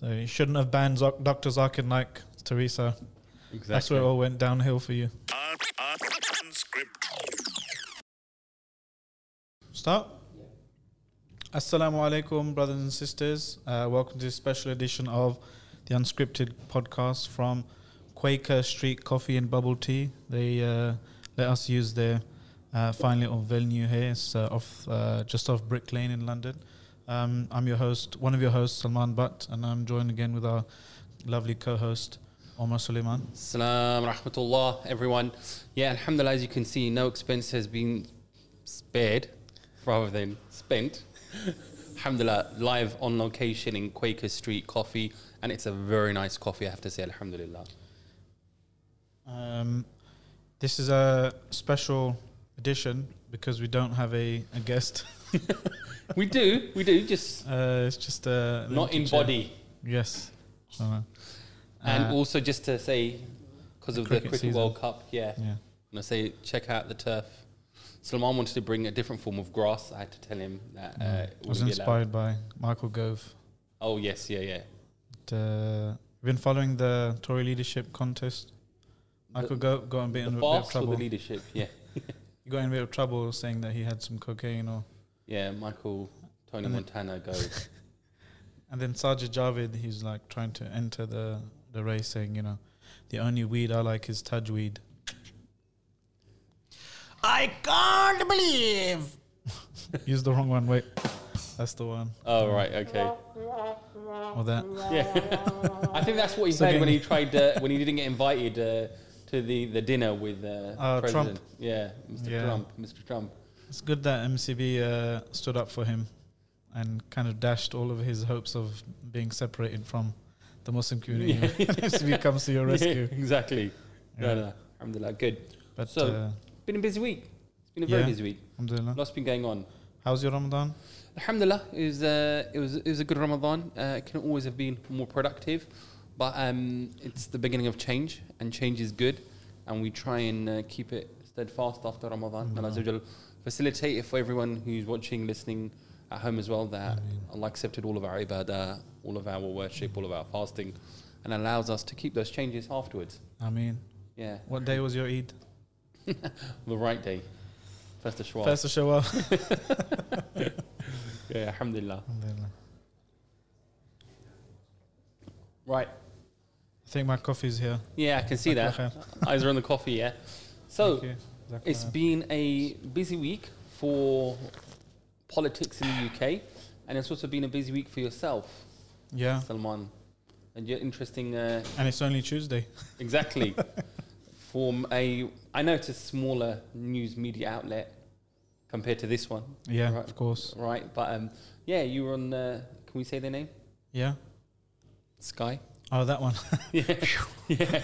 So you shouldn't have banned Zo- Dr. Zakir Naik, Teresa. Exactly. That's where it all went downhill for you. Start. Assalamu alaikum, brothers and sisters. Uh, welcome to this special edition of the Unscripted podcast from Quaker Street Coffee and Bubble Tea. They uh, let us use their uh, fine little venue here. It's uh, off uh, just off Brick Lane in London. Um, I'm your host, one of your hosts, Salman Butt, and I'm joined again with our lovely co-host, Omar Suleiman. Salam rahmatullah, everyone. Yeah, alhamdulillah, as you can see, no expense has been spared rather than spent. alhamdulillah, live on location in Quaker Street Coffee, and it's a very nice coffee, I have to say, alhamdulillah. Um, this is a special edition because we don't have a, a guest. We do, we do, just Uh, it's just a not in chair. body. Yes. Uh, And uh, also just to say, because of the cricket. World Cup, yeah, yeah. and I say check out the turf. Salman wanted to bring a different form of grass. I had to tell him that uh, Mm. it I was wouldn't be allowed. inspired by Michael Gove. Oh yes, yeah, yeah. But, uh, been following the Tory leadership contest. Michael Gove got a bit in a bit of or the trouble. leadership? Yeah, got in a bit of trouble saying that he had some cocaine or. yeah. Michael Tony And then- Montana goes. And then Sajid Javid, he's like trying to enter the, the race, saying, you know, the only weed I like is Tajweed. I can't believe. Use the wrong one. Wait, that's the one. oh right, okay. Or that. Yeah, I think that's what he So said when he tried uh, when he didn't get invited uh, to the, the dinner with uh, Uh, president. Trump. Yeah, Mr. Yeah. Trump. Mr. Trump. It's good that MCB uh, stood up for him and kind of dashed all of his hopes of being separated from the Muslim community. MCB comes to your rescue. Yeah, exactly. Yeah. No, no. Alhamdulillah, good. But So- uh, Been a busy week. It's been a very busy week. alhamdulillah. Lots been going on. How's your Ramadan? Alhamdulillah, it was uh, it was it was a good Ramadan. Uh, it can always have been more productive, but um, it's the beginning of change, and change is good, and we try and uh, keep it steadfast after Ramadan. And Azza wa Jal facilitate it for everyone who's watching, listening at home as well. That. Allah accepted all of our ibadah, all of our worship, all of our fasting, and allows us to keep those changes afterwards. I mean, Yeah, what day was your Eid? the right day, first of Shawwal. First of Shawwal. yeah, Alhamdulillah. Alhamdulillah. Right. I think my coffee's here. Yeah, I can see that. Eyes are on the coffee, yeah. So it's been a busy week for politics in the UK, and it's also been a busy week for yourself, yeah, Salman. And you're interesting, uh, and it's only Tuesday. exactly. From a, I know it's a smaller news media outlet compared to this one, Yeah, Right. of course. right? But um, yeah, you were on. Uh, can we say their name? Yeah. Sky. Oh, that one. yeah, yeah,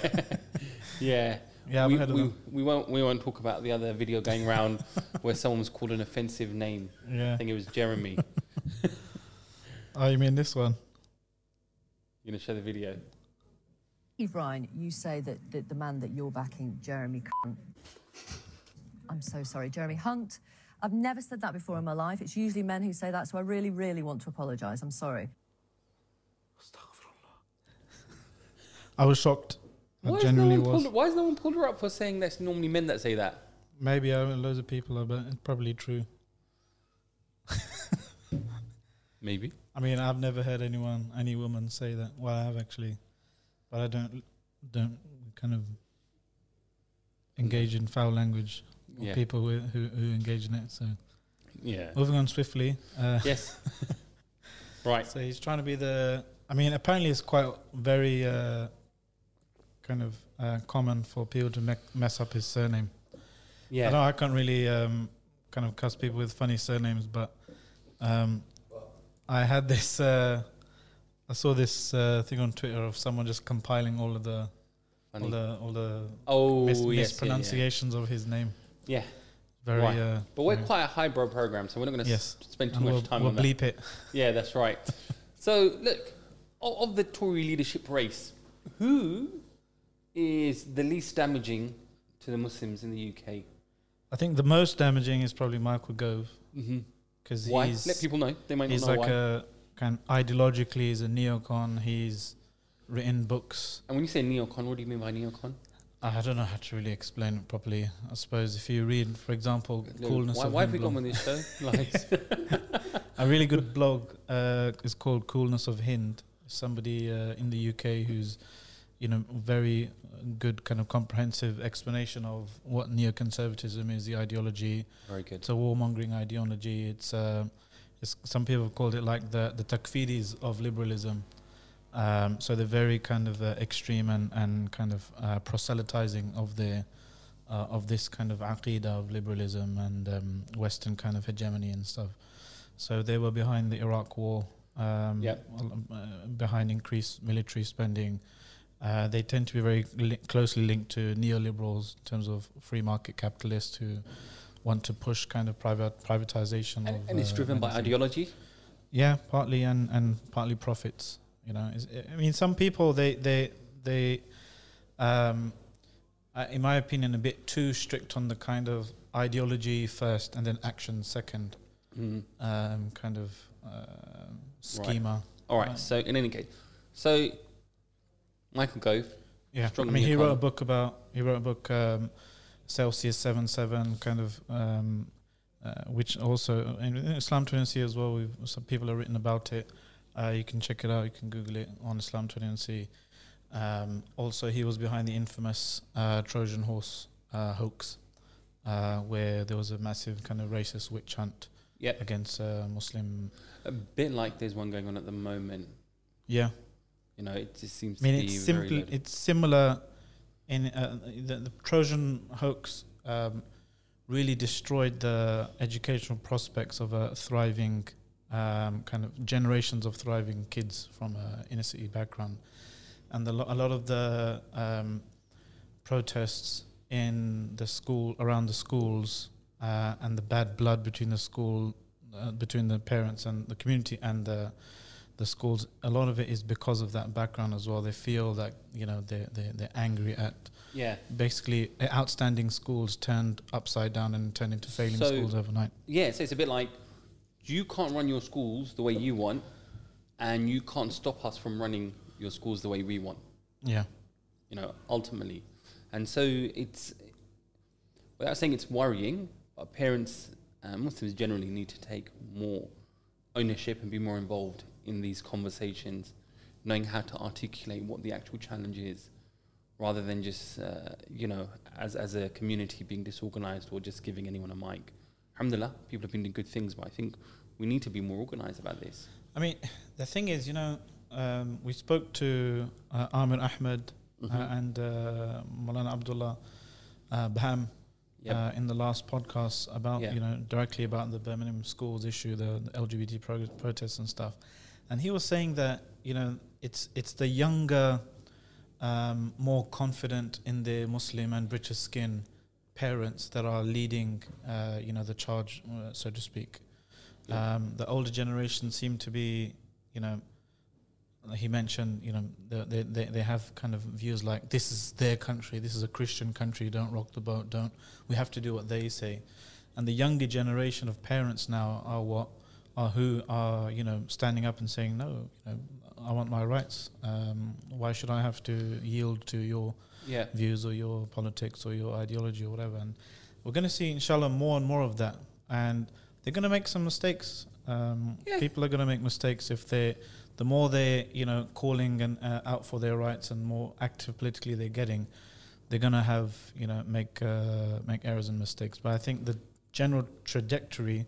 yeah. yeah, we, heard we, we won't we won't talk about the other video going around where someone was called an offensive name. Yeah. I think it was Jeremy. Oh, you mean this one? You gonna show the video? Steve Ryan, you say that, that the man that you're backing, Jeremy Hunt. I'm so sorry, Jeremy Hunt. I've never said that before in my life. It's usually men who say that, so I really, really want to apologise. I'm sorry. I was shocked. I Why, is no genuinely one was. pulled, why has no one pulled her up for saying that's normally men that say that? Maybe loads of people are, but it's probably true. Maybe. I mean, I've never heard anyone, any woman say that. Well, I have actually, but I don't, don't kind of engage in foul language. Yeah. People who, who who engage in it. So Yeah. moving on swiftly. Uh, yes. right. So he's trying to be the. I mean, apparently it's quite very uh, kind of uh, common for people to me- mess up his surname. I Yeah. know I can't really um, kind of cuss people with funny surnames, but um, I had this. Uh, I saw this uh, thing on Twitter of someone just compiling all of the all the all the oh mis- yes. Yeah, yeah. mispronunciations of his name. yeah. Very. Right. Uh, But we're quite a highbrow program, so we're not going to Yes. spend too and much we'll, time we'll on that. it. Yeah, that's right. so, look, of, of the Tory leadership race, who is the least damaging to the Muslims in the UK? I think the most damaging is probably Michael Gove Mm-hmm. because Why? he's Let people know. They might not he's know like why. a kind ideologically is a neocon. He's written books. And when you say neocon, what do you mean by neocon? I don't know how to really explain it properly. I suppose if you read, for example, Coolness why, of why have we gone with this show? Like, a really good blog uh, is called Coolness of Hind. Somebody uh, in the UK who's, you know, very good kind of comprehensive explanation of what neoconservatism is, the ideology. very good. It's a warmongering ideology. It's, uh, it's some people have called it like the the takfiris of liberalism. Um, so they're very kind of uh, extreme and, and kind of uh, proselytizing of the uh, of this kind of aqidah of liberalism and um, Western kind of hegemony and stuff. So they were behind the Iraq War, um, Yep. uh, behind increased military spending. Uh, they tend to be very li- closely linked to neoliberals in terms of free market capitalists who want to push kind of private privatization And, of. and it's uh, driven by ideology. Yeah, partly and and partly profits. You know, I mean, some people they they they, um, uh, in my opinion, a bit too strict on the kind of ideology first and then action second Mm. um, kind of um schema. All right. Right. So in any case, so Michael Gove. Yeah, I mean, he wrote a book about he wrote a book um, Celsius seven seven kind of. Um, uh, which also in Islam21c as well, we've, some people have written about it. Uh, you can check it out. You can Google it on Islam21c Um, also, he was behind the infamous uh, Trojan horse uh, hoax, uh, where there was a massive kind of racist witch hunt Yep. against uh, Muslim. A bit like there's one going on at the moment. Yeah, You know, it just seems I mean, it's it's similar in uh, the, the Trojan hoax um, really destroyed the educational prospects of a thriving um, kind of generations of thriving kids from a inner city background, and the, lo- a lot of the um, protests in the school around the schools uh, and the bad blood between the school uh, between the parents and the community and the the schools a lot of it is because of that background as well they feel that you know they they they're angry at yeah. basically uh, outstanding schools turned upside down and turned into failing So- schools overnight Yeah, so it's a bit like you can't run your schools the way you want, and you can't stop us from running your schools the way we want. yeah You know, ultimately, and so it's without saying it's worrying, but parents, uh, Muslims generally need to take more ownership and be more involved in these conversations, knowing how to articulate what the actual challenge is, rather than just uh, you know as as a community being disorganized or just giving anyone a mic. Alhamdulillah, people have been doing good things, but I think we need to be more organized about this. i mean the thing is you know um, we spoke to uh, Amir Ahmed Mhm. uh, and uh, Malana Abdullah uh, Baham Yep. uh, in the last podcast about you know directly about the Birmingham schools issue, the, the LGBT pro- protests and stuff, and he was saying that you know it's it's the younger, um, more confident in their Muslim and British skin parents that are leading uh, you know the charge, uh, so to speak. Yeah. Um, the older generation seem to be you know. He mentioned, you know, they, they they have kind of views like this is their country, this is a Christian country. Don't rock the boat. Don't we have to do what they say and the younger generation of parents now are what are who are you know standing up and saying no you know I want my rights. Um, why should I have to yield to your Yeah. views or your politics or your ideology or whatever? And we're going to see inshallah more and more of that. And they're going to make some mistakes. Um, Yeah. people are going to make mistakes if they the more they're you know calling and uh, out for their rights and more active politically they're getting they're going to have you know make uh, make errors and mistakes. But i think the general trajectory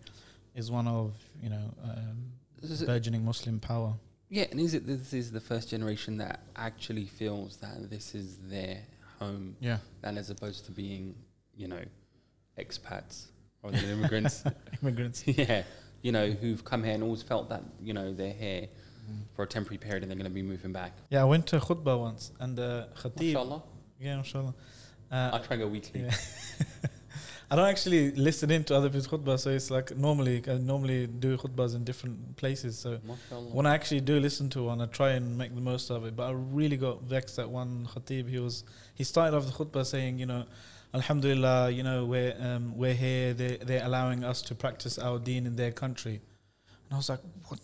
is one of you know um, burgeoning muslim power Yeah, and is it this is the first generation that actually feels that this is their home, yeah and as opposed to being, you know, expats rather than immigrants. immigrants yeah, you know, who've come here and always felt that you know they're here for a temporary period and they're going to be moving back. yeah i went to khutbah once and the khatib Mashallah, yeah inshallah uh, I try and go weekly. Yeah. I don't actually listen in to other people's khutbah, so it's like normally I normally do khutbahs in different places. So Mashallah. when I actually do listen to one, I try and make the most of it. But I really got vexed at one khatib. He was he started off the khutbah saying, you know, Alhamdulillah, you know, we're um, we're here. They they're allowing us to practice our deen in their country, and I was like, what?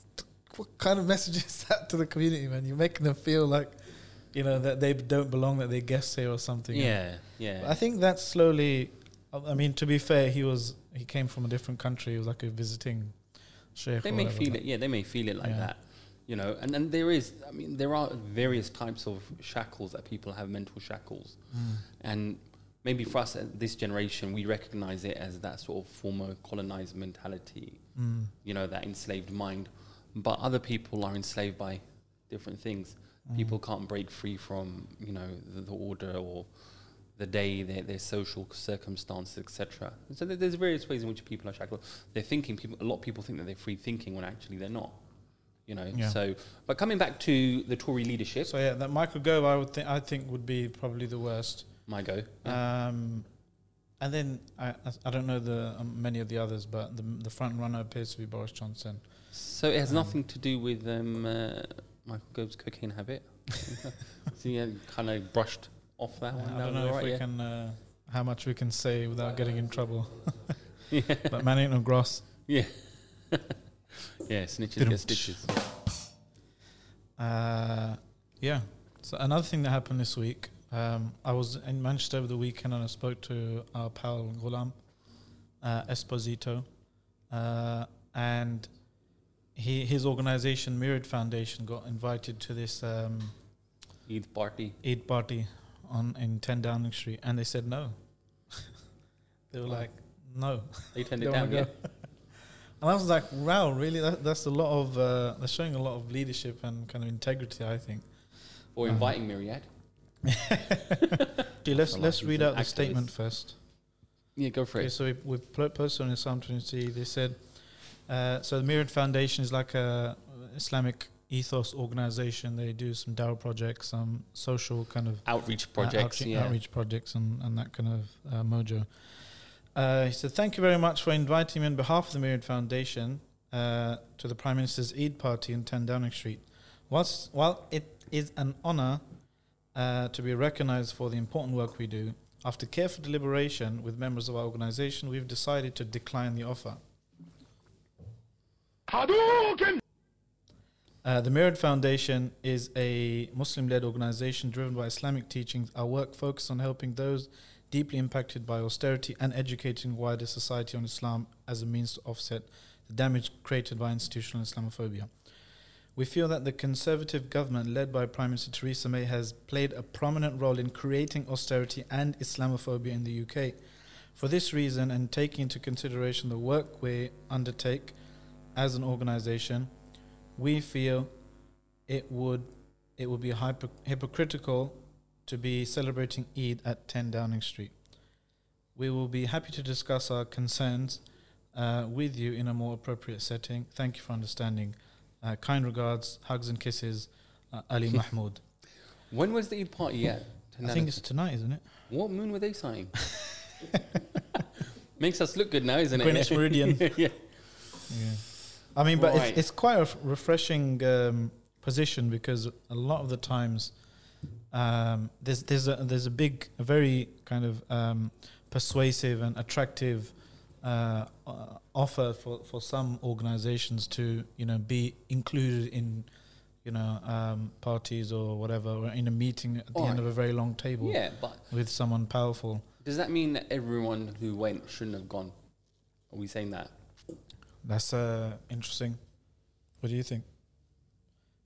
what kind of message is that to the community, man? You're making them feel like, you know, that they don't belong, that they're guests here or something. Yeah, yeah. I think that's slowly. I mean, to be fair, he was he came from a different country. He was like a visiting sheikh. they may whatever, feel it. Yeah, they may feel it like Yeah. that. You know, and and there is. I mean, there are various types of shackles that people have. Mental shackles, Mm. and maybe for us, uh, this generation, we recognize it as that sort of former colonized mentality. Mm. You know, that enslaved mind. But other people are enslaved by different things. Mm. People can't break free from you know the, the order or the day, their, their social circumstances, etc. So there- there's various ways in which people are shackled. They're thinking. People, a lot of people think that they're free thinking when actually they're not. You know. Yeah. So, but coming back to the Tory leadership, So yeah, that Michael Gove, I would think I think would be probably the worst. my go. Um, and then I I don't know the um, many of the others, but the the front runner appears to be Boris Johnson. So it has um, nothing to do with um, uh, Michael Gove's cocaine habit. so yeah, kind of brushed off that one. I don't was know if alright, we yeah. can uh, how much we can say without getting in trouble. Yeah. but man ain't no gross. Yeah. yeah, snitches get stitches. Uh, yeah. So another thing that happened this week, um, I was in Manchester over the weekend and I spoke to our pal Ghulam uh, Esposito, uh, and he his organization Myriad Foundation got invited to this um, Eid party. Eid party on in 10 Downing Street, and they said no. they were like, no. They turned it down, yeah. And I was like, wow, really? That, that's a lot of, uh, they're showing a lot of leadership and kind of integrity, I think. Or Uh-huh. inviting Myriad. Okay, let's, let's read out the statement first. Yeah, go for it. so we, we posted on Islam21c, they said, uh, so the Myriad Foundation is like a Islamic ethos organization. They do some dawah projects, some social kind of Outreach uh, projects, outreach, yeah. outreach projects and, and that kind of uh, mojo. Uh, he said, Thank you very much for inviting me on behalf of the Myriad Foundation uh, to the Prime Minister's Eid party in 10 Downing Street. Whilst, while it is an honour uh, to be recognised for the important work we do, after careful deliberation with members of our organisation, we've decided to decline the offer. Uh, the Myriad Foundation is a Muslim led organization driven by Islamic teachings. Our work focuses on helping those deeply impacted by austerity and educating wider society on Islam as a means to offset the damage created by institutional Islamophobia. We feel that the Conservative government, led by Prime Minister Theresa May, has played a prominent role in creating austerity and Islamophobia in the UK. For this reason, and taking into consideration the work we undertake as an organization, we feel it would it would be hypo- hypocritical to be celebrating Eid at 10 Downing Street. We will be happy to discuss our concerns uh, with you in a more appropriate setting. Thank you for understanding. Uh, kind regards, hugs and kisses, uh, Ali Mahmoud. When was the Eid party at? I think it's tonight, isn't it? What moon were they signing? Makes us look good now, isn't Greenwich it? Meridian. yeah. Yeah. I mean, but Right. it's, it's quite a f- refreshing um, position because a lot of the times um, there's there's a there's a big, a very kind of um, persuasive and attractive uh, uh, offer for, for some organizations to you know be included in you know um, parties or whatever or in a meeting at the end of a very long table Yeah, but with someone powerful. does that mean that everyone who went shouldn't have gone? Are we saying that? That's uh, interesting. What do you think?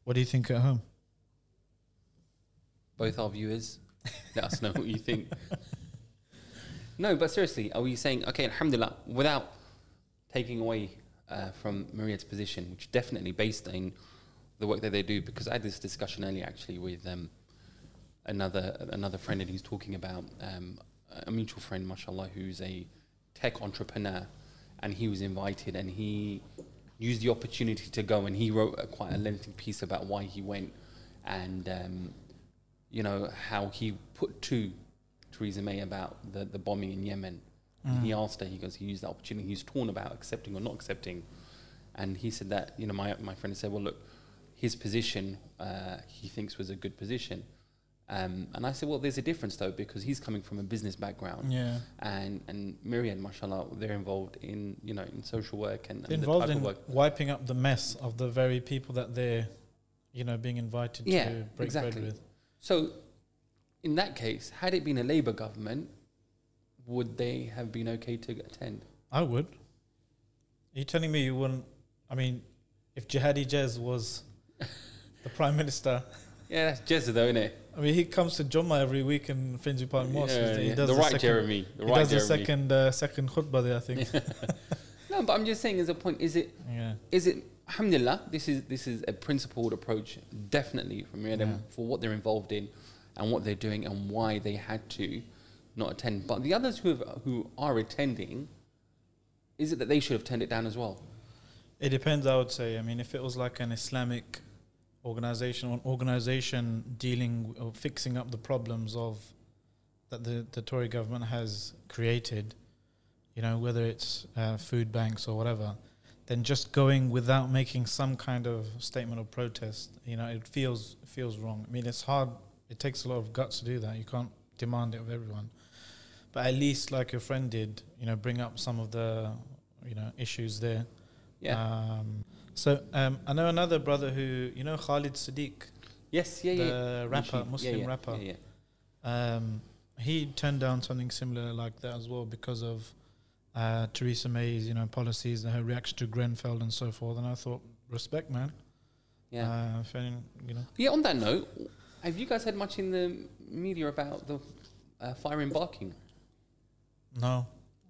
What do you think at home? Both our viewers, let us know what you think. No, but seriously, are we saying okay, Alhamdulillah, without taking away uh, from Myriad's position, which definitely based on the work that they do? Because I had this discussion earlier actually with um, another another friend, and he's talking about um, a mutual friend, mashallah, who's a tech entrepreneur, and he was invited, and he used the opportunity to go, and he wrote a, quite a lengthy piece about why he went, and um, you know how he put to Theresa May about the, the bombing in Yemen. And He asked her, he goes, he used that opportunity. He's torn about accepting or not accepting. And he said that, you know, my, my friend said, well, look, his position, uh, he thinks was a good position. Um, and I said, well, there's a difference though because he's coming from a business background, Yeah. and and Myriad, mashallah, they're involved in you know in social work and, and the involved in wiping up the mess of the very people that they're, you know, being invited Yeah, to break exactly. bread with. So, in that case, had it been a Labour government, would they have been okay to attend? I would. Are you telling me you wouldn't? I mean, if Jihadi Jez was the prime minister, Yeah, that's Jezza though, isn't it? I mean, he comes to Jumma every week in Finsbury Park Mosque. Yeah, he yeah. does the right second, Jeremy. The he right does the second uh, second khutbah there, I think. No, but I'm just saying, as a point, is it yeah. is it alhamdulillah this is this is a principled approach definitely from Myriad Yeah. for what they're involved in and what they're doing and why they had to not attend but the others who have, who are attending is it that they should have turned it down as well It depends, I would say. I mean, if it was like an Islamic organization or an organization dealing or fixing up the problems of that the, the Tory government has created, you know, whether it's uh, food banks or whatever, then just going without making some kind of statement of protest, you know, it feels feels wrong. I mean, it's hard. It takes a lot of guts to do that. You can't demand it of everyone, but at least, like your friend did, you know, bring up some of the, you know, issues there. yeah Um, so um, I know another brother who you know Khalid Sadiq, yes yeah the yeah rapper, Yeah, Muslim yeah, rapper. yeah, yeah. Um, he turned down something similar like that as well because of uh, Theresa May's you know policies and her reaction to Grenfell and so forth. And I thought, respect, man. yeah. Uh, if any, you know, yeah on that note have you guys had much in the media about the uh, fire in Barking no.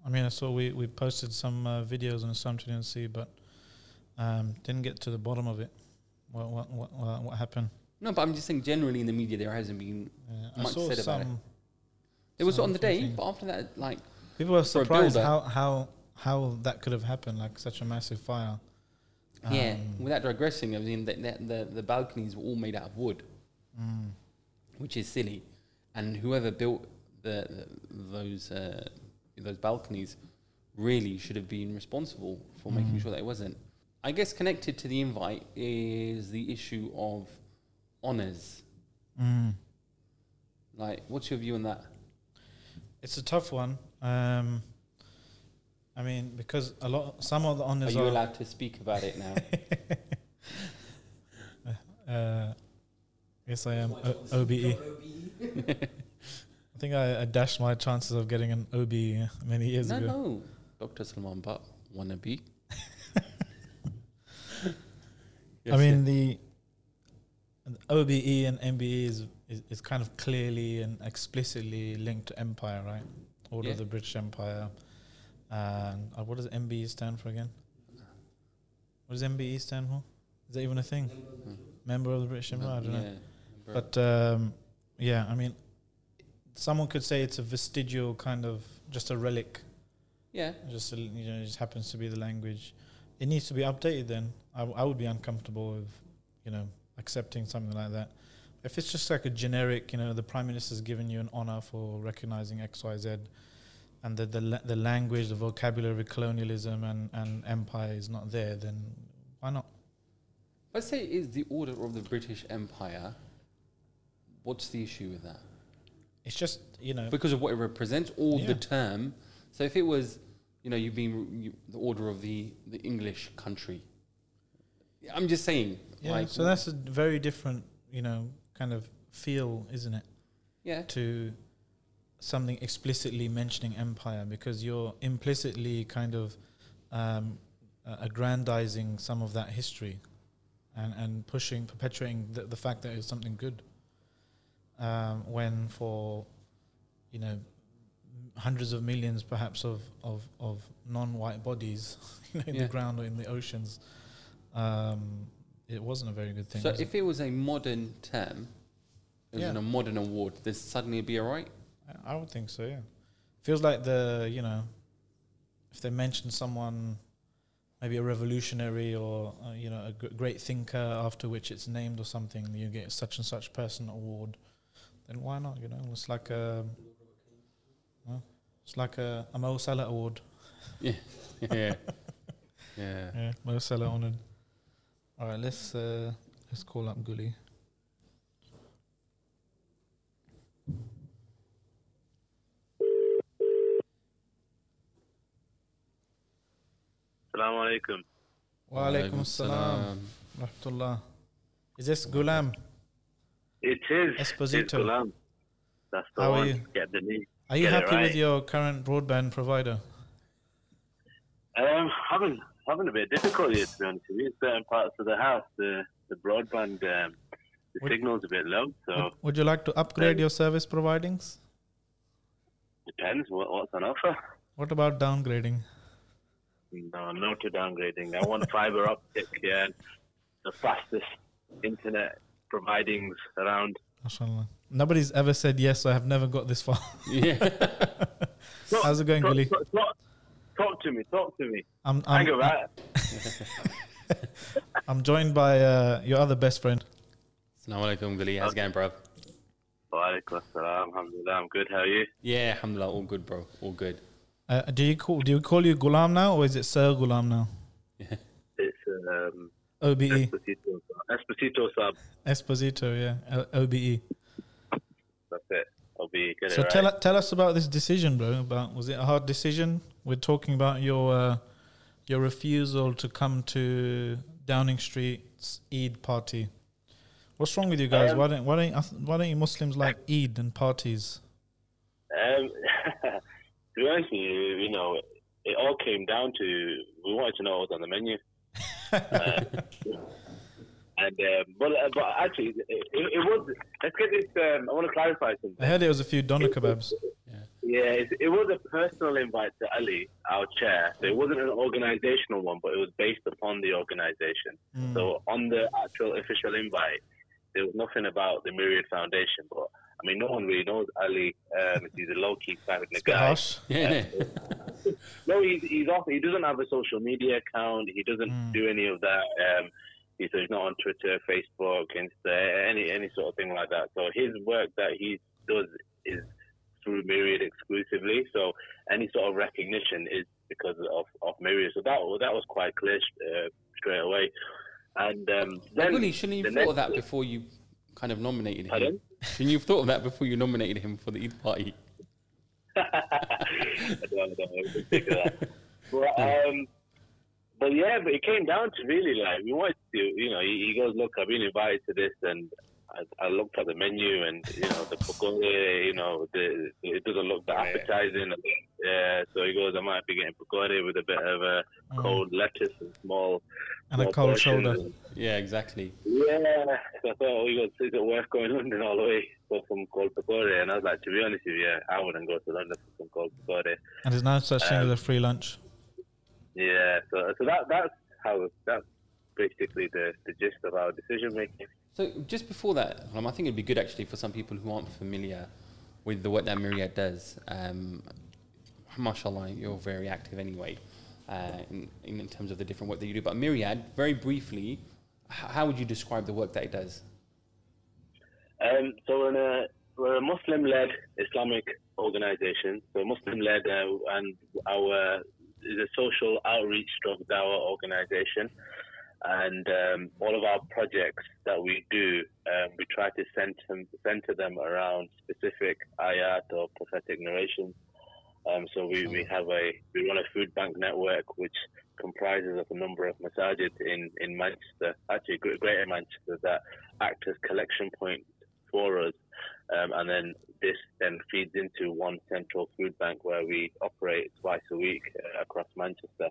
I mean, I saw we, we posted some uh, videos on Assumption NC, but um, didn't get to the bottom of it. What what what, what, what happened? no but I'm just saying generally in the media there hasn't been I Much said about it. it was on the day things. but after that like People were surprised how, how how that could have happened, like such a massive fire. Yeah, Um, without digressing, I mean, the, the, the, the balconies were all made out of wood, mm, which is silly. And whoever built the, the those uh, those balconies really should have been responsible for making Mm. sure that it wasn't. I guess connected to the invite is the issue of honors. mm. Like, what's your view on that? It's a tough one. Um, I mean, because a lot, some of the honors Are you are. allowed to speak about it now? uh, yes, I am. O- OBE. I think I, I dashed my chances of getting an OBE many years no, ago. no, Doctor Salman Butt wanna be. I mean, the, the OBE and MBE is, is is kind of clearly and explicitly linked to empire, right? Order Yeah. of the British Empire. And uh, what does MBE stand for again? What does MBE stand for? Is that even a thing? Member of the British Empire? I don't know. yeah, But um, yeah, I mean, someone could say it's a vestigial kind of just a relic. yeah, Just a, you know, it just happens to be the language. It needs to be updated. Then I, w- I would be uncomfortable with, you know, accepting something like that. If it's just like a generic, you know, the prime minister's given you an honor for recognizing X, Y, Z, and the the, la- the language, the vocabulary, colonialism and and empire is not there, then why not? Let's say it is the order of the British Empire. What's the issue with that? It's just you know, Because of what it represents, or the term. So if it was, you know, you've been you, the order of the the English country. I'm just saying, yeah. like, so that's a very different, you know, kind of feel, isn't it? yeah, to something explicitly mentioning empire because you're implicitly kind of um, uh, aggrandizing some of that history and, and pushing, perpetuating the, the fact that it's something good. Um, when for, you know, hundreds of millions perhaps of, of, of non-white bodies you know, in Yeah. the ground or in the oceans, um, it wasn't a very good thing. So was if it was a modern term, it was Yeah. in a modern award, then suddenly be all right. I- would think so. Yeah, feels like the you know, if they mention someone, maybe a revolutionary or uh, you know a great thinker after which it's named or something, you get such and such person award. Then why not? You know, it's like a, it's like a, a Mo Salah award. yeah, yeah, yeah. Yeah, Mo Salah honored. All right, let's uh, let's call up Gully. Assalamu alaikum. Wa alaikum assalam. Rahmatullah. Is this Gulam? It is. Esposito. It's Gulam. That's the How one. Are you, Get the. Are you Get happy right. with your current broadband provider? Um, haven't having a bit of difficulty to be honest with you. Certain parts of the house, the the broadband, um, the Would- signal's a bit low. So Would, would you like to upgrade Um, your service providings? depends what, what's on offer. What about downgrading? No, no to downgrading. I want fiber optic. Yeah, the fastest internet providings around. MashaAllah. Nobody's ever said yes, so I have never got this far. Yeah. Talk- How's it going, talk, Gully? talk, talk, talk to me. Talk to me. I'm, Hang I'm, about. I'm joined by uh, your other best friend. Assalamu alaikum, Gully. How's it going, bro? Wa alaikum assalam. Alhamdulillah. I'm good. How are you? Yeah, alhamdulillah. All good, bro. All good. Uh, do you call do you call you Gulam now or is it Sir Gulam now? It's um, OBE. Esposito. Esposito sub. Esposito, yeah. O- OBE. I'll be get So tell right. tell us about this decision, bro. About was it a hard decision? We're talking about your uh, your refusal to come to Downing Street's Eid party. What's wrong with you guys? Um, why don't why don't why don't you Muslims like Eid and parties? Um, to be honest with you, you know, it all came down to we wanted to know what was on the menu. Uh, and um, but uh, but actually, it, it, it was. Let's get this. Um, I want to clarify something. I heard it was a few doner kebabs. Yeah, it, it was a personal invite to Ali, our chair. So it wasn't an organizational one, but it was based upon the organization. Mm. So on the actual official invite, there was nothing about the Myriad Foundation. But I mean, no one really knows Ali. Um, he's a low key private It's a bit guy. harsh. Yeah. No, he's he's off. He doesn't have a social media account. He doesn't Mm. do any of that. Um, he's, he's not on Twitter, Facebook, Insta, any any sort of thing like that. So his work that he does is through Myriad exclusively. So any sort of recognition is because of, of Myriad. So that that was quite clear uh, straight away. And um, then Gully, shouldn't you have thought of that before you kind of nominated him? Pardon? Shouldn't you have thought of that before you nominated him for the Eid party? I don't know. I didn't think of that. But, um, but yeah, but it came down to really like we wanted to, you know, he, he goes, look, I've been invited to this, and I, I looked at the menu, and you know, the pakole, you know, the, it doesn't look that appetizing. Yeah, so he goes, I might be getting pakole with a bit of a Mm. cold lettuce and small And a cold portions. shoulder. Yeah, exactly. Yeah, so I thought, oh, he goes, is it worth going to London all the way for some cold pakore? And I was like, to be honest with you, yeah, I wouldn't go to London for some cold pakore. And there's no such thing Um, as a free lunch. Yeah, so so that that's how that's basically the, the gist of our decision making. So just before that, um, I think it'd be good actually for some people who aren't familiar with the work that Myriad does. Um, mashallah, you're very active anyway uh, in, in terms of the different work that you do. But Myriad, very briefly, how would you describe the work that it does? Um, so we're, in a, we're a Muslim-led Islamic organization. So Muslim-led, uh, and our is a social outreach stroke dawah organization. And um, all of our projects that we do, um, we try to center, center them around specific ayat or prophetic narrations. Um, so we, we have a we run a food bank network which comprises of a number of masajid in, in Manchester, actually Gre- Greater Manchester, that act as collection point for us. Um, and then this then feeds into one central food bank where we operate twice a week uh, across Manchester.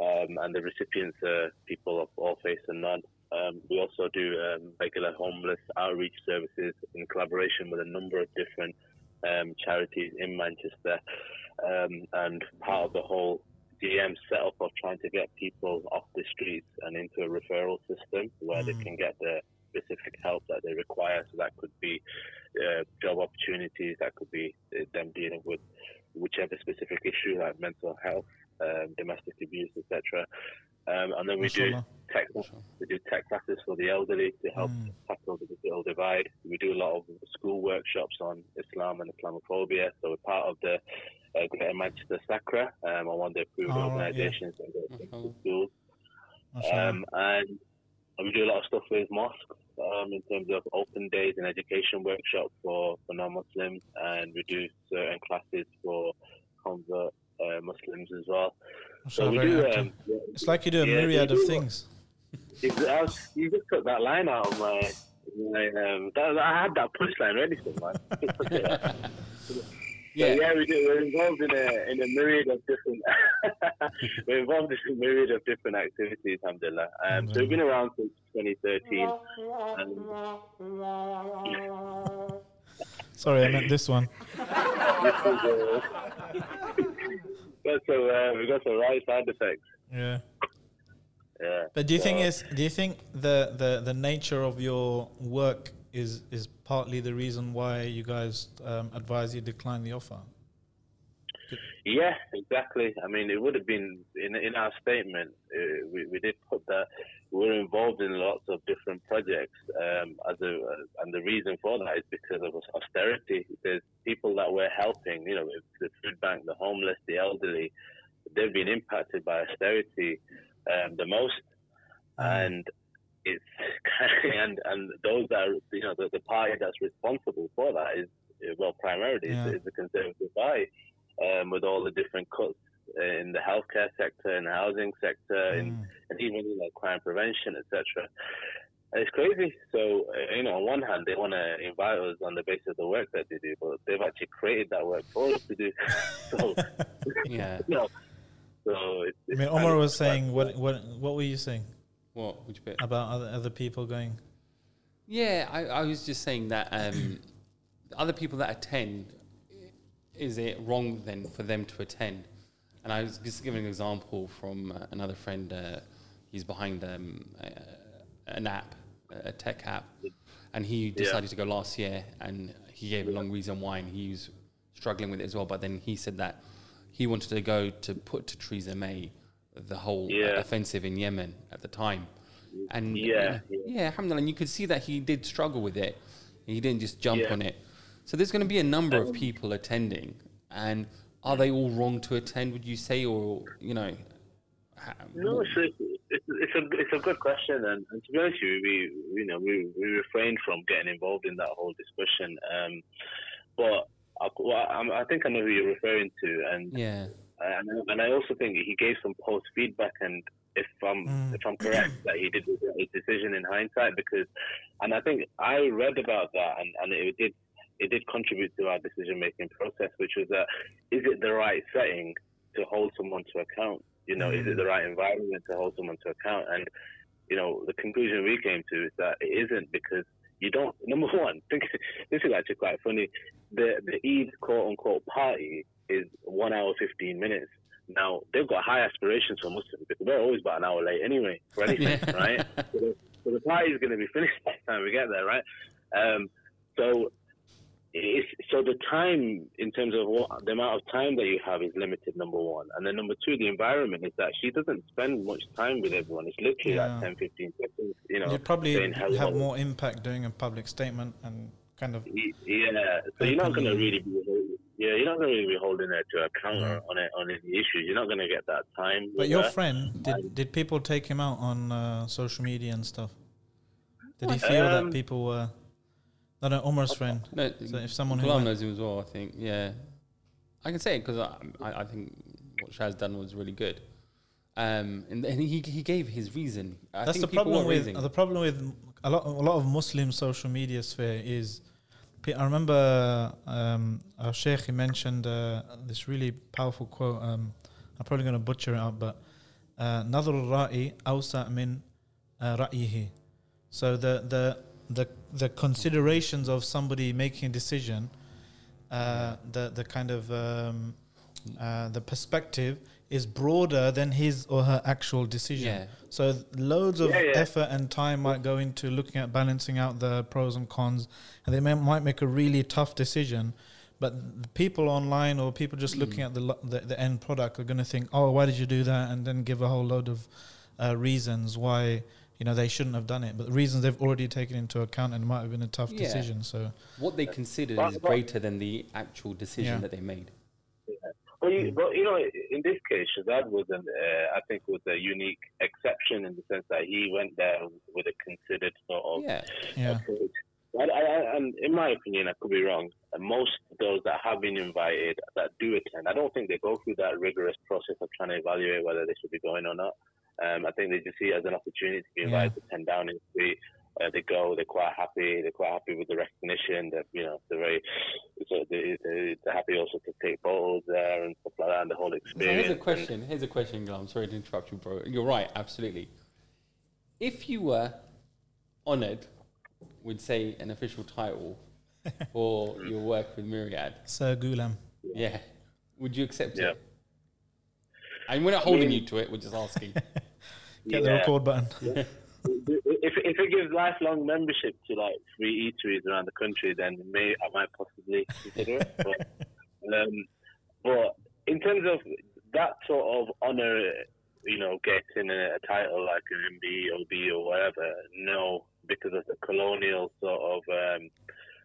Um, and the recipients are people of all faiths and none. Um, we also do um, regular homeless outreach services in collaboration with a number of different um, charities in Manchester. Um, and part of the whole DM setup of trying to get people off the streets and into a referral system where they can get the specific help that they require. So that could be uh, job opportunities, that could be uh, them dealing with whichever specific issue like mental health, um, domestic abuse, etc. Um, and then we do tech we do tech classes for the elderly to help Mm. tackle the digital divide. We do a lot of school workshops on Islam and Islamophobia. So we're part of the uh, Greater Manchester SACRE, um, one of the approved Oh, yeah. organisations that go into schools. Um, and we do a lot of stuff with mosques um, in terms of open days and education workshops for, for non-Muslims, and we do certain classes for convert uh, Muslims as well. So we do. Um, It's like you do a Yeah, myriad of things. Was, you just took that line out of my. my um, that, I had that punchline ready for man. Yeah. yeah, yeah, we do. We're involved in a in a myriad of different. we're involved in a myriad of different activities, alhamdulillah. Um, so we've been around since 2013. And Sorry, I meant this one. this is, uh, got some, uh, we got some right side effects. Yeah. Yeah. But do you think is do you think the, the, the nature of your work is is partly the reason why you guys um, advise you decline the offer? Yeah, exactly. I mean, it would have been in in our statement. Uh, we we did put that we're involved in lots of different projects. Um, as a uh, and the reason for that is because of austerity. There's people that we're helping. You know, the food bank, the homeless, the elderly. They've been impacted by austerity um, the most, and it's and and those are, you know the, the party that's responsible for that is uh, well primarily Yeah. is, is the Conservative Party um, with all the different cuts in the healthcare sector, in the housing sector, in, Mm. and even in like crime prevention, etc. It's crazy. So, uh, you know, on one hand, they want to invite us on the basis of the work that they do, but they've actually created that work for us to do. so, Yeah. you know, so it's, I mean, Omar was saying what what what were you saying What? Which bit? about other other people going? Yeah, I, I was just saying that um, other people that attend, is it wrong then for them to attend? And I was just giving an example from uh, another friend. Uh, he's behind um, a, an app, a tech app, and he decided to go last year. And he gave a long reason why, and he was struggling with it as well. But then he said that he wanted to go to put to Theresa May the whole uh, Yeah. offensive in Yemen at the time. And Yeah, you know, yeah. alhamdulillah. And you could see that he did struggle with it. He didn't just jump Yeah. on it. So there's going to be a number of people attending. And are they all wrong to attend, would you say? Or, you know, No, it's a, it's, it's a it's a good question, and, and to be honest you, we you know we we refrained from getting involved in that whole discussion. Um, but I, well, I think I know who you're referring to, and yeah. And, I- and I also think he gave some post feedback, and if I'm Mm. if I'm correct, that he did regret his decision in hindsight because, and I think I read about that, and, and it did it did contribute to our decision making process, which was that is it the right setting to hold someone to account? You know, is it the right environment to hold someone to account? And you know, the conclusion we came to is that it isn't because you don't. Number one, think this is actually quite funny. The the Eid quote unquote party is one hour fifteen minutes. Now they've got high aspirations for Muslims because we're always about an hour late anyway for anything, Yeah. right? So the, so the party is going to be finished by the time we get there, right? Um, so it's, so the time in terms of what the amount of time that you have is limited. Number one, and then number two, the environment is that she doesn't spend much time with everyone. It's literally Yeah. like 10, 15 seconds. You know, You'd probably saying hello. have more impact doing a public statement and kind of Yeah, so you're not going to really be, yeah, you're not going to be holding her to account Yeah. on it on any issues. You're not going to get that time. But your her. friend, did, did people take him out on uh, social media and stuff? Did he feel Um, that people were? No, no, Omar's friend. No, So if someone who Ghulam knows him as well, I think. Yeah. I can say it because I, I, I think what Shaz done was really good. Um, and, and he, he gave his reason. I That's think the problem with raising- the problem with a lot a lot of Muslim social media sphere is. I remember um, our sheikh he mentioned uh, this really powerful quote. Um, I'm probably going to butcher it out, but uh, "Nadr ra'i awsa min uh, ra'ihi." So the the the the considerations of somebody making a decision, uh, the the kind of um, uh, the perspective is broader than his or her actual decision. Yeah. So loads of Yeah, yeah. effort and time might go into looking at balancing out the pros and cons, and they may, might make a really tough decision. But the people online or people just looking at the, lo- the the end product are going to think, "Oh, why did you do that?" and then give a whole load of uh, reasons why you know they shouldn't have done it. But the reasons they've already taken into account, and it might have been a tough Yeah. decision. So what they considered is greater than the actual decision Yeah. that they made. But you, but you know, in this case, Shazad was an, uh, I think, was a unique exception in the sense that he went there with a considered sort of Yeah. yeah, approach. I, I, and in my opinion, I could be wrong. Most of those that have been invited that do attend, I don't think they go through that rigorous process of trying to evaluate whether they should be going or not. Um, I think they just see it as an opportunity to be invited to attend down in the uh, they go, they're quite happy. They're quite happy with the recognition. That you know, they're very, so they, they, they're happy also to take photos there and stuff like that, and the whole So experience. here's a question. Here's a question, Glenn. I'm sorry to interrupt you, bro. You're right, absolutely. If you were honoured with, say, an official title for your work with Myriad, Sir Gulam. yeah, would you accept Yeah. it? And we're not holding mean- you to it. We're just asking. Get the record button. if if it gives lifelong membership to like three eateries around the country, then may I might possibly consider it. But, um, but in terms of that sort of honor, you know, getting a, a title like an MB, B or whatever, no, because of the colonial sort of um,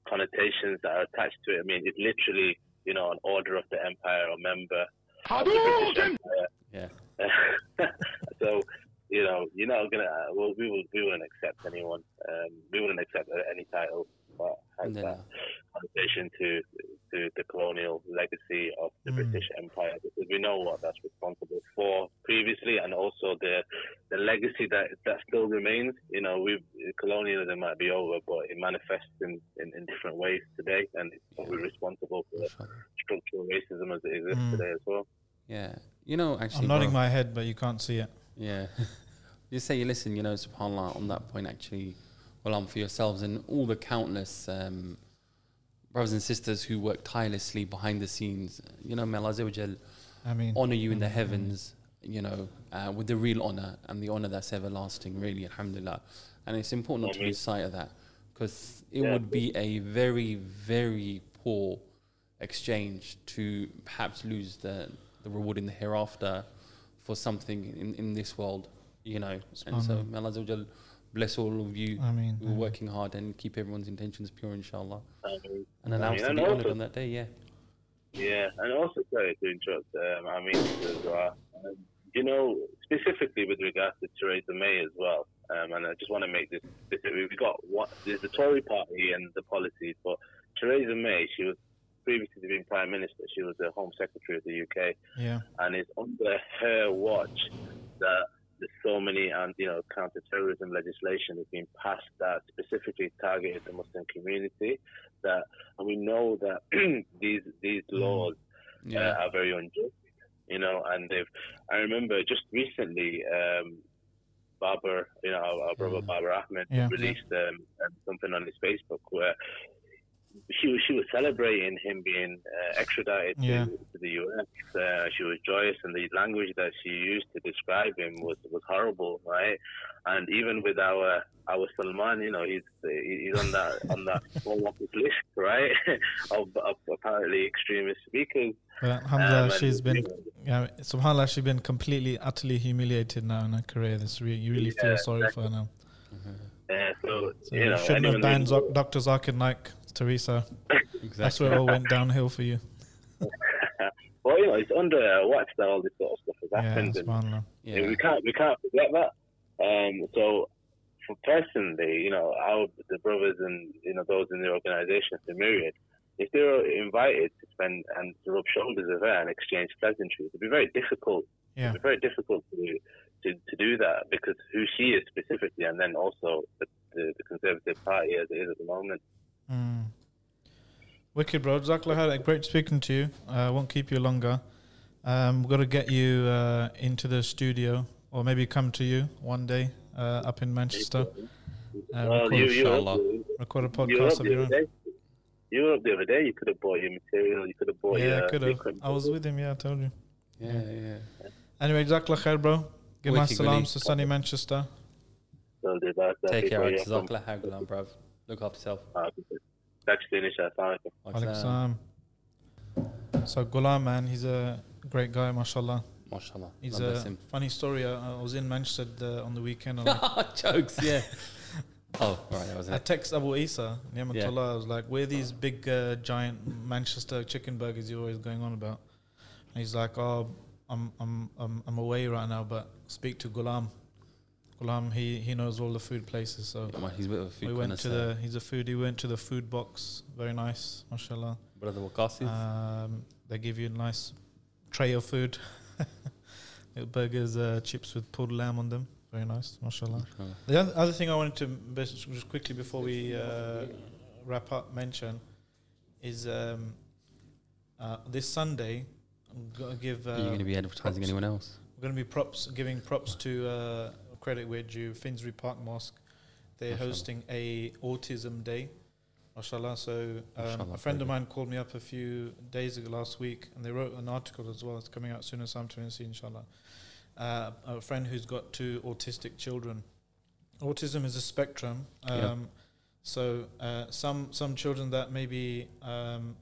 connotations that are attached to it. I mean, it's literally, you know, an order of the empire or member of the British Empire. yeah. so you know, you're not gonna. Uh, well, we will. We wouldn't accept anyone. Um, we wouldn't accept any title that has No. that connotation to to the colonial legacy of the Mm. British Empire because we know what that's responsible for previously, and also the the legacy that that still remains. You know, we colonialism might be over, but it manifests in, in, in different ways today, and it's probably responsible for the structural racism as it exists Mm. today as well. Yeah. You know, actually, I'm nodding bro, my head, but you can't see it. Yeah. you say, you listen, you know, subhanAllah, on that point, actually, well, um, for yourselves and all the countless um, brothers and sisters who work tirelessly behind the scenes. You know, may Allah Azza wa I mean, honor you in the heavens, you know, uh, with the real honor and the honor that's everlasting, really, alhamdulillah. And it's important not to lose sight of that because it Yeah. would be a very, very poor exchange to perhaps lose the, the reward in the hereafter for something in, in this world, you know. And so, may Allah Azza bless all of you I mean, who are working hard and keep everyone's intentions pure, inshallah. I mean, And allow I us to be honored also- on that day, yeah. Yeah, and also sorry to interrupt. Um, I mean, as well. Um, you know, specifically with regards to Theresa May as well. Um, and I just want to make this specific. We've got what there's the Tory party and the policies, but Theresa May, she was previously to being prime minister. She was the Home Secretary of the UK, yeah. and it's under her watch that there's so many and you know counter-terrorism legislation has been passed that specifically targeted the Muslim community. That and we know that these these laws Yeah. uh, are very unjust, you know. And they've. I remember just recently, um, Babar, you know, our, our brother Babar Ahmed Yeah. released um, um, something on his Facebook where she was she was celebrating him being uh, extradited Yeah. to, to the US. Uh, she was joyous, and the language that she used to describe him was was horrible, right? And even with our our Salman, you know, he's he's on that on that list, right? of, of apparently extremist speakers. But alhamdulillah, Um, she's been, yeah, subhanAllah, she's been completely, utterly humiliated now in her career. This re- you really feel Yeah, sorry for her now. Uh, so, So you know, shouldn't have banned Dr. Zakir Naik, Theresa. Exactly. That's where it all went downhill for you. well, you know, it's under uh, watch that all this sort of stuff has Yeah, happened. and subhanAllah. Yeah. we can't we can't forget that. Um, so, for personally, you know, our the brothers and you know those in the organisation, the Myriad, if they were invited to spend and to rub shoulders with her and exchange pleasantries, it'd be very difficult. Yeah. It'd be very difficult to to, to do that because who she is specifically, and then also the, the, the Conservative Party as it is at the moment. Mm. Wicked, bro. Jazakallah khair. Great speaking to you. I won't keep you longer. Um, we've got to get you uh, into the studio or maybe come to you one day uh, up in Manchester. Uh, well, record, you, you, were up, record a podcast of the your own. day. You were up the other day. You could have bought your material. You could have bought Yeah, your I could have. I was with him, yeah, I told you. Yeah, yeah. Anyway, Jazakallah khair, bro. Give my Wicked, salams to sunny Manchester. So the- that's- that's Take care. for of you. Jazakallah khair, Ghulam, bruv. Look after yourself. Uh, That's finished. Assalamu alaikum. Alaikum So Ghulam, man, he's a great guy, mashallah. Mashallah. He's a him. funny story. I, I was in Manchester uh, on the weekend. and I, Jokes, yeah. oh, right, that was I it. text Abu Isa, Ni'matullah, Yeah. I was like, where are these big, uh, giant Manchester chicken burgers you're always going on about? And he's like, oh, I'm, I'm, I'm, I'm away right now, but speak to Ghulam. Ghulam, he he knows all the food places. So Yeah, man, he's a bit of a food we went to the. He's a foodie. We went to the food box. Very nice, mashallah. brother Waqas's. Um, they give you a nice tray of food. Little burgers, uh, chips with pulled lamb on them. Very nice, mashallah. The other, thing I wanted to just quickly before we uh, wrap up mention is um, uh, this Sunday. I'm gonna give. Uh, Are you going to be advertising props. anyone else? We're going to be props giving props to uh, credit where due Finsbury Park Mosque. They're Mashallah. hosting a autism day. Mashallah. So um, Mashallah, a friend of mine called me up a few days ago last week, and they wrote an article as well. It's coming out soon as I'm trying to see, inshallah. Uh, a friend who's got two autistic children. Autism is a spectrum. Um, Yeah. So uh, some some children that maybe um,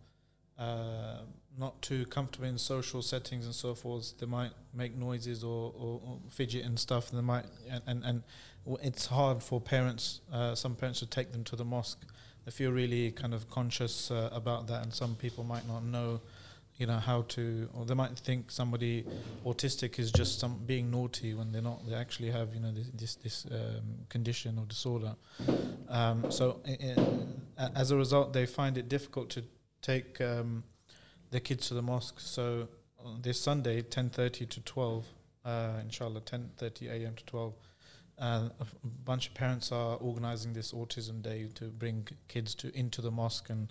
uh, not too comfortable in social settings and so forth, they might make noises or, or, or fidget and stuff. And they might and and, and it's hard for parents. Uh, some parents to take them to the mosque. They feel really kind of conscious uh, about that, and some people might not know, you know, how to, or they might think somebody autistic is just some being naughty when they're not. They actually have, you know, this this, this um, condition or disorder. Um, so, i- i- a- as a result, they find it difficult to take um, their kids to the mosque. So, this Sunday, ten thirty to twelve, uh, inshallah, ten thirty a.m. to twelve. Uh, a f- bunch of parents are organizing this autism day to bring kids to into the mosque and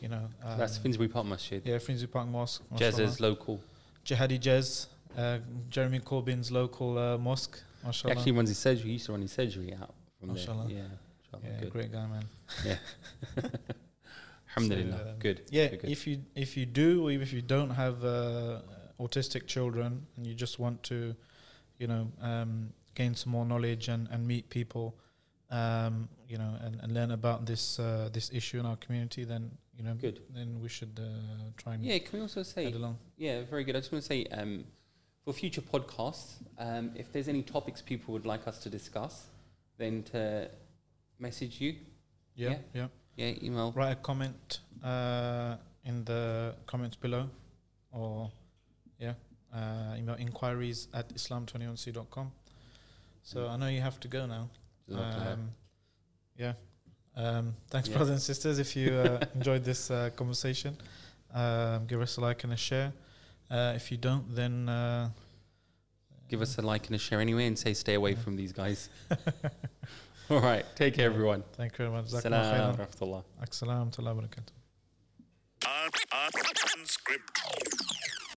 you know um, That's Finsbury Park Masjid. yeah Finsbury Park Mosque Jez is local. Jihadi Jez, uh, Jeremy Corbyn's local uh, mosque. He Mashallah. actually runs his surgery. He used to run his surgery out from Mashallah. there. Yeah. Mashallah, yeah, good. great guy, man. Alhamdulillah. So, um, good. Yeah, good, good. if you if you do, or if you don't have uh, autistic children and you just want to, you know, um, gain some more knowledge and, and meet people, um, you know, and, and learn about this uh, this issue in our community, then you know, Good. then we should uh, try and Yeah, can we also say along. Yeah, very good. I just want to say um, for future podcasts, um, if there's any topics people would like us to discuss, then to message you. Yeah, Yeah. yeah. Yeah, email. Write a comment uh, in the comments below, or yeah, uh, email inquiries at islam21c.com. So I know you have to go now. Um, yeah. Um, thanks, Yeah. brothers and sisters. If you uh, enjoyed this uh, conversation, um, give us a like and a share. Uh, if you don't, then uh, Give us a like and a share anyway and say stay away from these guys. All right. Take care, everyone. Thank you very much. Salam Jazakallah khairan. rahmatullah. Assalamu alaikum. Un- un- unscripted.